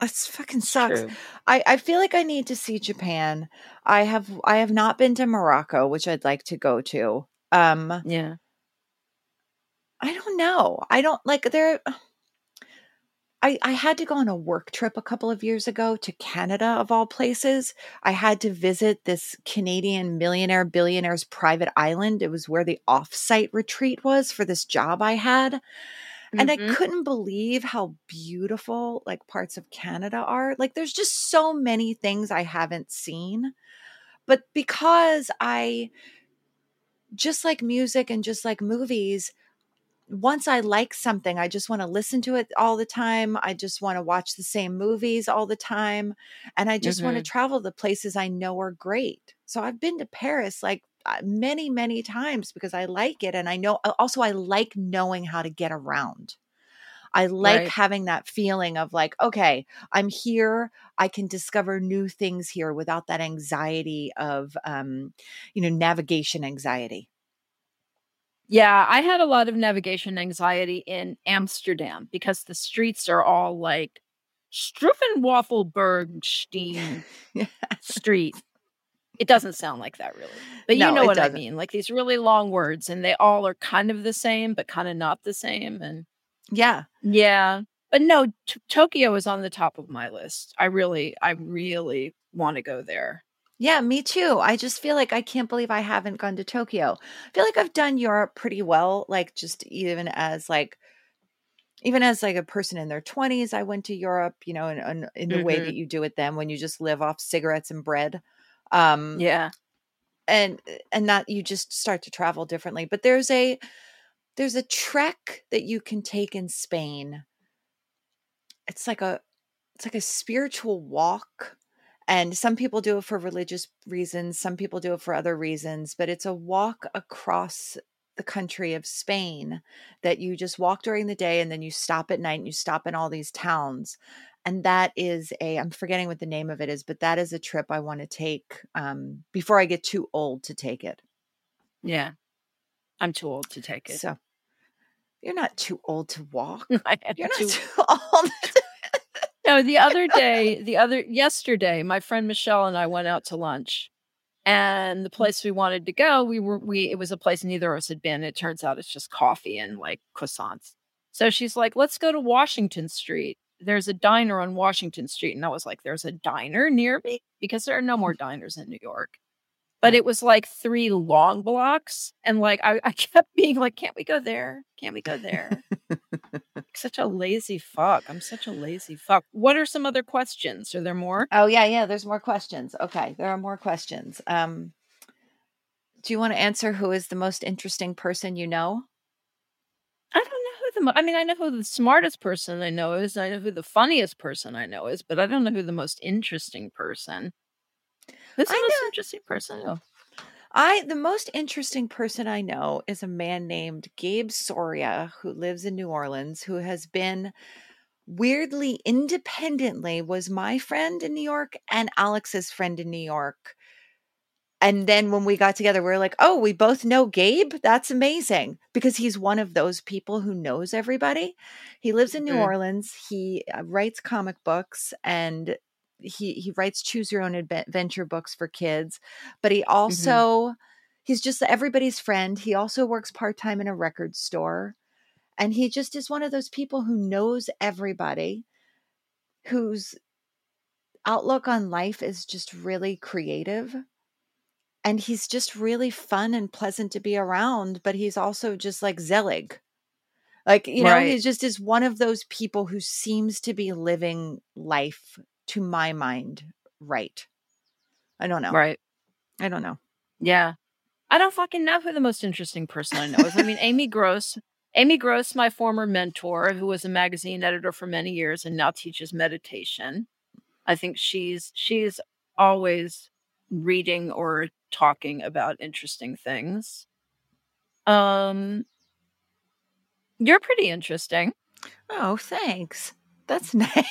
It's fucking sucks. True. I, I feel like I need to see Japan. I have I have not been to Morocco, which I'd like to go to. Um Yeah. I don't know. I don't like there I, I had to go on a work trip a couple of years ago to Canada, of all places. I had to visit this Canadian millionaire billionaire's private island. It was where the offsite retreat was for this job I had. Mm-hmm. And I couldn't believe how beautiful like parts of Canada are. Like there's just so many things I haven't seen. But because I just like music and just like movies, once I like something, I just want to listen to it all the time. I just want to watch the same movies all the time. And I just want to travel the places I know are great. So I've been to Paris like uh, many, many times because I like it. And I know also I like knowing how to get around. I like Right. having that feeling of like, okay, I'm here. I can discover new things here without that anxiety of, um, you know, navigation anxiety. Yeah, I had a lot of navigation anxiety in Amsterdam because the streets are all like Struffenwaffelbergstein Street. It doesn't sound like that really, but No, you know what I doesn't. mean. Like these really long words, and they all are kind of the same, but kind of not the same. And Yeah. yeah, but no, t- Tokyo is on the top of my list. I really, I really want to go there. Yeah, me too. I just feel like I can't believe I haven't gone to Tokyo. I feel like I've done Europe pretty well, like just even as like even as like a person in their 20s, I went to Europe, you know, in, in, in the way Mhm. that you do it then when you just live off cigarettes and bread. Um Yeah, and and that you just start to travel differently. But there's a there's a trek that you can take in Spain. It's like a it's like a spiritual walk and some people do it for religious reasons some people do it for other reasons but it's a walk across the country of Spain that you just walk during the day and then you stop at night and you stop in all these towns and that is a i'm forgetting what the name of it is but that is a trip i want to take um, before i get too old to take it yeah. I'm too old to take it. so you're not too old to walk you're not too too old No, the other day, the other yesterday, my friend Michelle and I went out to lunch. And the mm. place we wanted to go, we were we it was a place neither of us had been. It turns out it's just coffee and like croissants. So she's like, let's go to Washington Street. There's a diner on Washington Street. And I was like, there's a diner near me? Because there are no more diners in New York. But it was like three long blocks. And like I, I kept being like, can't we go there? Can't we go there? Such a lazy fuck. I'm such a lazy fuck. What are some other questions? Are there more? oh yeah yeah there's more questions okay there are more questions um do you want to answer who is the most interesting person you know I don't know who the. Mo- I mean, I know who the smartest person I know is. I know who the funniest person I know is, but I don't know who the most interesting person. Who's the I most know- interesting person? I the most interesting person I know is a man named Gabe Soria who lives in New Orleans who has been weirdly independently was my friend in New York and Alex's friend in New York. And then when we got together, we were like, oh, we both know Gabe? That's amazing because he's one of those people who knows everybody. He lives in New Mhm. Orleans. He uh, writes comic books and he he writes choose your own adventure books for kids, but he mm-hmm. also he's just everybody's friend. He also works part-time in a record store. And he just is one of those people who knows everybody, whose outlook on life is just really creative. And he's just really fun and pleasant to be around, but he's also just like Zelig. Like, you know, he just is one of those people who seems to be living life, to my mind, right. I don't know. Right. I don't know. Yeah. I don't fucking know who the most interesting person I know is. I mean, Amy Gross. Amy Gross, my former mentor, who was a magazine editor for many years and now teaches meditation. I think she's she's always reading or talking about interesting things. Um you're pretty interesting. Oh, thanks. That's nice.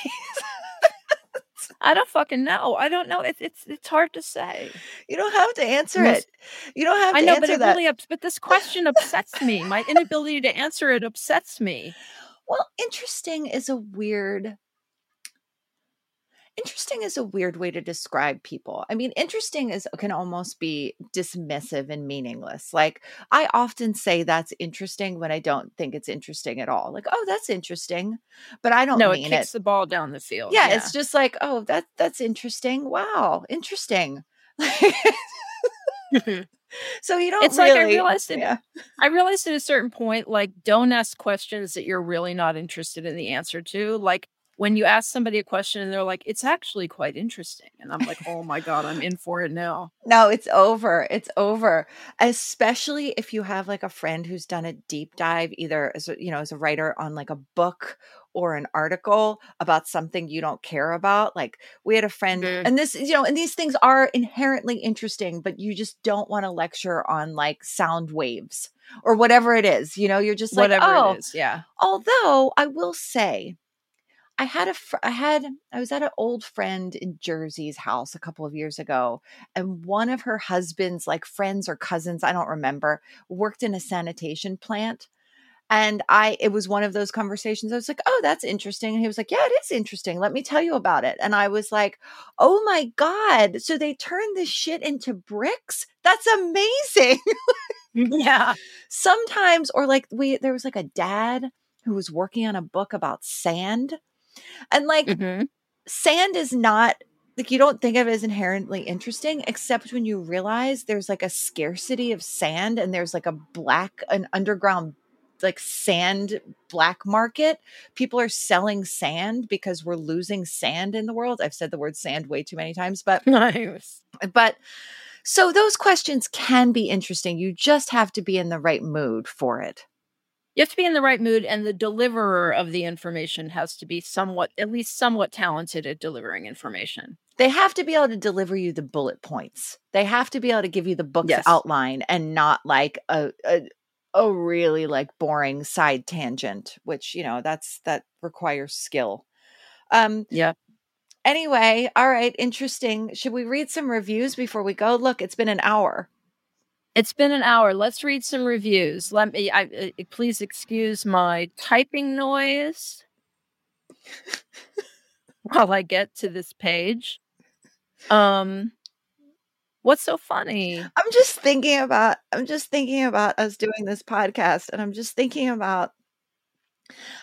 I don't fucking know. I don't know. It's it's it's hard to say. you don't have to answer Most- it. You don't have to I know, answer but it that. really ups- but this question upsets me. My inability to answer it upsets me. Well, interesting is a weird interesting is a weird way to describe people. I mean, interesting is can almost be dismissive and meaningless. Like I often say that's interesting when I don't think it's interesting at all. Like, oh, that's interesting, but I don't no, it kicks it. the ball down the field. Yeah, it's just like, oh, that that's interesting. Wow, interesting. so you don't It's really, like I realized it. yeah. I realized at a certain point, like, don't ask questions that you're really not interested in the answer to. Like when you ask somebody a question and they're like, "It's actually quite interesting," and I'm like, "Oh my god, I'm in for it now." No, it's over. It's over. Especially if you have like a friend who's done a deep dive, either as a, you know, as a writer on like a book or an article about something you don't care about. Like we had a friend, Mhm. and this, you know, and these things are inherently interesting, but you just don't want to lecture on like sound waves or whatever it is. You know, you're just like, Whatever oh, it is, yeah. Although I will say, I had a fr- I had I was at an old friend in Jersey's house a couple of years ago, and one of her husband's like friends or cousins, I don't remember, worked in a sanitation plant. And I, it was one of those conversations. I was like, oh, that's interesting. And he was like, yeah, it is interesting. Let me tell you about it. And I was like, oh my God. So they turned this shit into bricks? That's amazing. Mm, yeah. Sometimes, or like we, there was like a dad who was working on a book about sand. And like, Mhm. sand is not like you don't think of it as inherently interesting except when you realize there's like a scarcity of sand and there's like a black an underground like sand black market people are selling sand because we're losing sand in the world i've said the word sand way too many times but Nice. but so those questions can be interesting you just have to be in the right mood for it You have to be in the right mood, and the deliverer of the information has to be somewhat, at least somewhat talented at delivering information. they have to be able to deliver you the bullet points. They have to be able to give you the book's Yes. outline and not like a, a a really like boring side tangent, which you know that's that requires skill. Um Yeah. anyway, all right, interesting. Should we read some reviews before we go? Look, it's been an hour. It's been an hour. Let's read some reviews. Let me. I, uh, please excuse my typing noise while I get to this page. Um, what's so funny? I'm just thinking about I'm just thinking about us doing this podcast and I'm just thinking about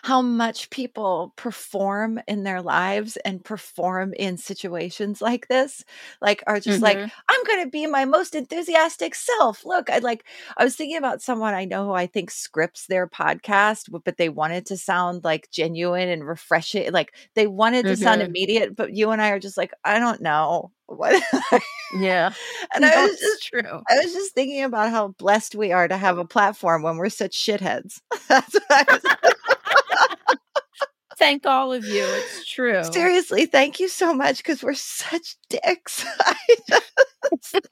how much people perform in their lives and perform in situations like this like are just like Mhm. i'm going to be my most enthusiastic self look i like i was thinking about someone i know who i think scripts their podcast but, they wanted to sound like genuine and refreshing like they wanted to sound Mhm. immediate but you and i are just like i don't know what Yeah, and i was just true. I was just thinking about how blessed we are to have a platform when we're such shitheads. That's what I was Thank all of you. It's true. seriously. Thank you so much because we're such dicks.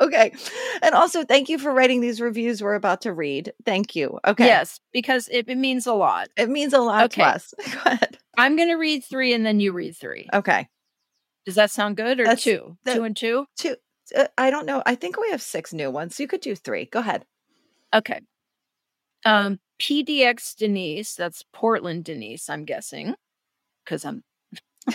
Okay, and also thank you for writing these reviews we're about to read. Thank you. Okay, Yes, because it, it means a lot. it means a lot Okay. to us. Go ahead. I'm going to read three and then you read three. Okay, Does that sound good? Or That's- two? that- two and two? two. Uh, I don't know. I think we have six new ones. You could do three. Go ahead. Okay. Um, PDX Denise, that's Portland Denise, I'm guessing, because I'm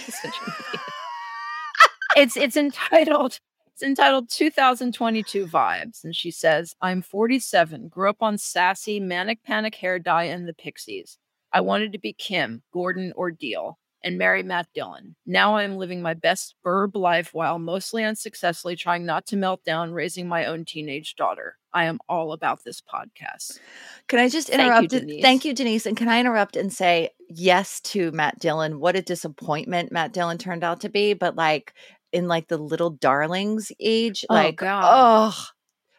it's it's entitled it's entitled 2022 vibes and she says i'm 47 grew up on sassy manic panic hair dye and the pixies. I wanted to be kim gordon or deal and marry matt dillon. Now i'm living my best burb life while mostly unsuccessfully trying not to melt down raising my own teenage daughter i am all about this podcast Can I just Thank you, interrupt? Thank you, Denise. And can I interrupt and say yes to Matt Dillon? What a disappointment Matt Dillon turned out to be. But like in like the little darlings age, Oh, like God. oh,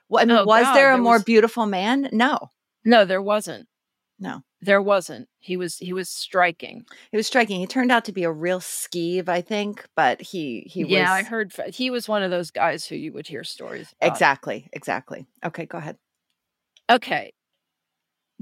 well, I mean, Oh, was God, there a there more was- beautiful man? No, no there wasn't no. There wasn't he was he was striking He was striking. He turned out to be a real skeeve, I think, but he he yeah, I heard he was one of those guys who you would hear stories about. exactly exactly. Okay, go ahead. Okay.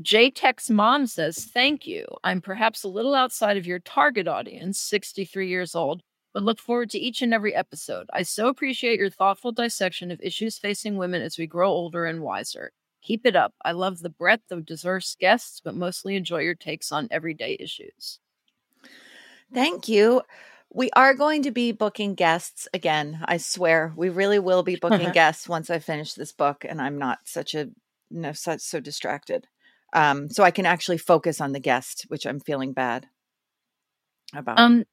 JTech's mom says, Thank you. I'm perhaps a little outside of your target audience, 63 years old, but look forward to each and every episode. I so appreciate your thoughtful dissection of issues facing women as we grow older and wiser. Keep it up. I love the breadth of diverse guests, but mostly enjoy your takes on everyday issues. Thank you. We are going to be booking guests again. I swear, we really will be booking guests once I finish this book, and I'm not such a no such so distracted. Um, so I can actually focus on the guest, which I'm feeling bad about. Um,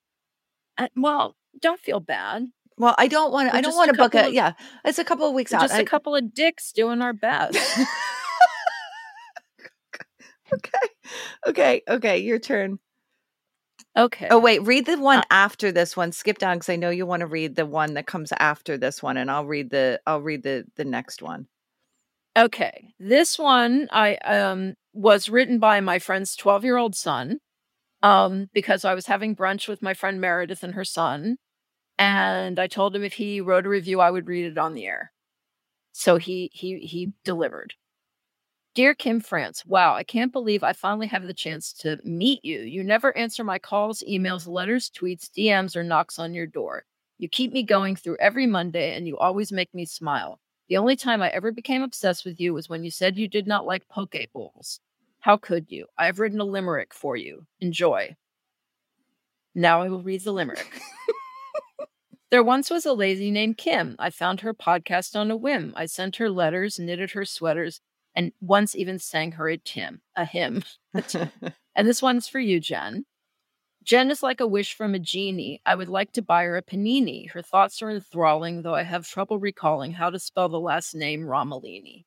well, don't feel bad. Well, I don't want. We're I don't want to book it. Yeah, it's a couple of weeks out. just I- a couple of dicks doing our best. okay, okay, okay. Your turn. okay. Oh wait, read the Uh one after this one. Skip down because I know you want to read the one that comes after this one, and I'll read the I'll read the the next one. Okay. This one I um was written by my friend's 12-year-old son. Um because I was having brunch with my friend Meredith and her son and I told him if he wrote a review I would read it on the air. So he he he delivered. Dear Kim France, wow, I can't believe I finally have the chance to meet you. You never answer my calls, emails, letters, tweets, DMs, or knocks on your door. You keep me going through every Monday and you always make me smile. The only time I ever became obsessed with you was when you said you did not like poke bowls. How could you? I have written a limerick for you. Enjoy. Now I will read the limerick. there once was a lady named Kim. I found her podcast on a whim. I sent her letters, knitted her sweaters, and once even sang her a Tim, a hymn. And this one's for you, Jen. Jen is like a wish from a genie. I would like to buy her a panini. Her thoughts are enthralling, though I have trouble recalling how to spell the last name Romolini.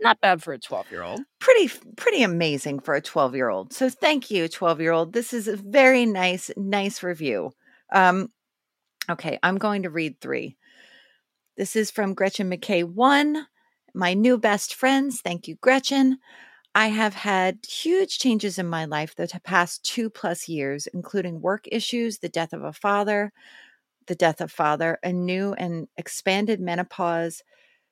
Not bad for a 12 year old. Pretty pretty amazing for a twelve year old. So thank you, twelve year old. This is a very nice nice review. Um, okay, I'm going to read three. This is from Gretchen McKay one. My new best friends. Thank you, Gretchen. I have had huge changes in my life the past two plus years, including work issues, the death of a father, the death of father, a new and expanded menopause,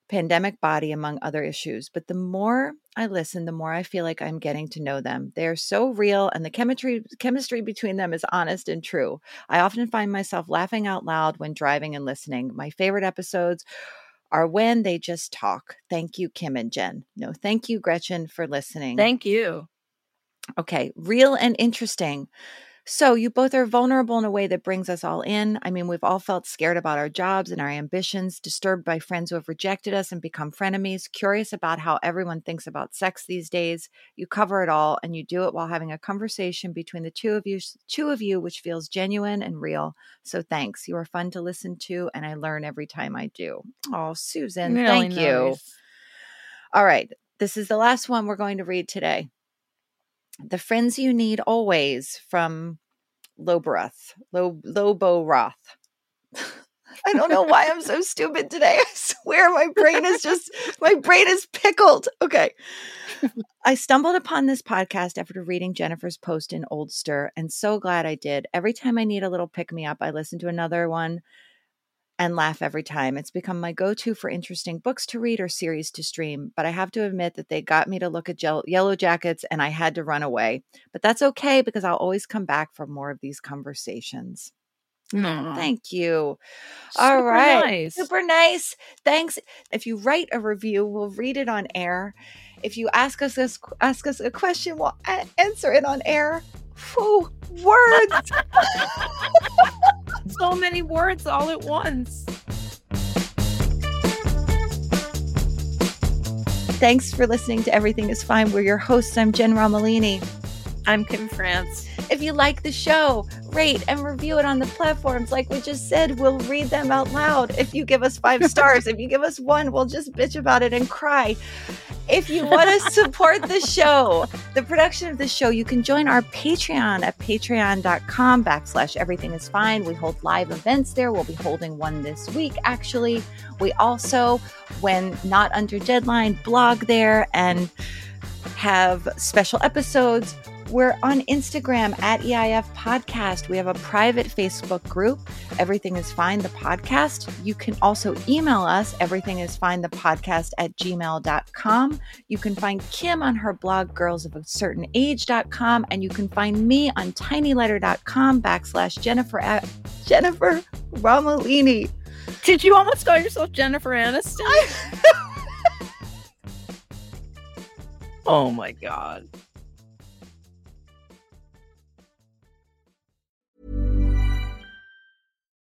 pandemic body, among other issues. But the more I listen, the more I feel like I'm getting to know them. They are so real, and the chemistry chemistry between them is honest and true. I often find myself laughing out loud when driving and listening. My favorite episodes are when they just talk. Thank you, Kim and Jen. No, thank you, Gretchen, for listening. Thank you. Okay, real and interesting. So, you both are vulnerable in a way that brings us all in. I mean, we've all felt scared about our jobs and our ambitions, disturbed by friends who have rejected us and become frenemies, curious about how everyone thinks about sex these days. You cover it all and you do it while having a conversation between the two of you, two of you which feels genuine and real. So, thanks. You are fun to listen to and I learn every time I do. Oh, Susan, Really thank you. All right. This is the last one we're going to read today. The Friends You Need Always from Loboroth. Lo- Lobo Roth. I don't know why I'm so stupid today. I swear my brain is just, my brain is pickled. Okay. I stumbled upon this podcast after reading Jennifer's post in Oldster and so glad I did. Every time I need a little pick me up, I listen to another one and laugh every time. It's become my go to for interesting books to read or series to stream. But I have to admit that they got me to look at Jell- Yellow Jackets and I had to run away. But that's okay because I'll always come back for more of these conversations. Aw, Thank you. All super right. nice. Super nice. Thanks. If you write a review, we'll read it on air. If you ask us this, ask us a question, we'll a- answer it on air. Whew, words. So many words all at once. Thanks for listening to Everything is Fine. We're your hosts. I'm Jen Romolini. I'm Kim France. If you like the show, rate and review it on the platforms. Like we just said, we'll read them out loud. If you give us five stars, if you give us one, we'll just bitch about it and cry. If you want to support the show, the production of the show, you can join our Patreon at patreon.com backslash everything is fine. We hold live events there. We'll be holding one this week, actually. We also, when not under deadline, blog there and have special episodes. We're on Instagram at EIF Podcast. We have a private Facebook group, Everything is Fine, the podcast. You can also email us, Everything is Fine, the podcast at gmail.com. You can find Kim on her blog, girls of a certain age.com, and you can find me on tinyletter.com backslash Jennifer at Jennifer Romolini. Did you almost call yourself Jennifer Aniston? oh my god.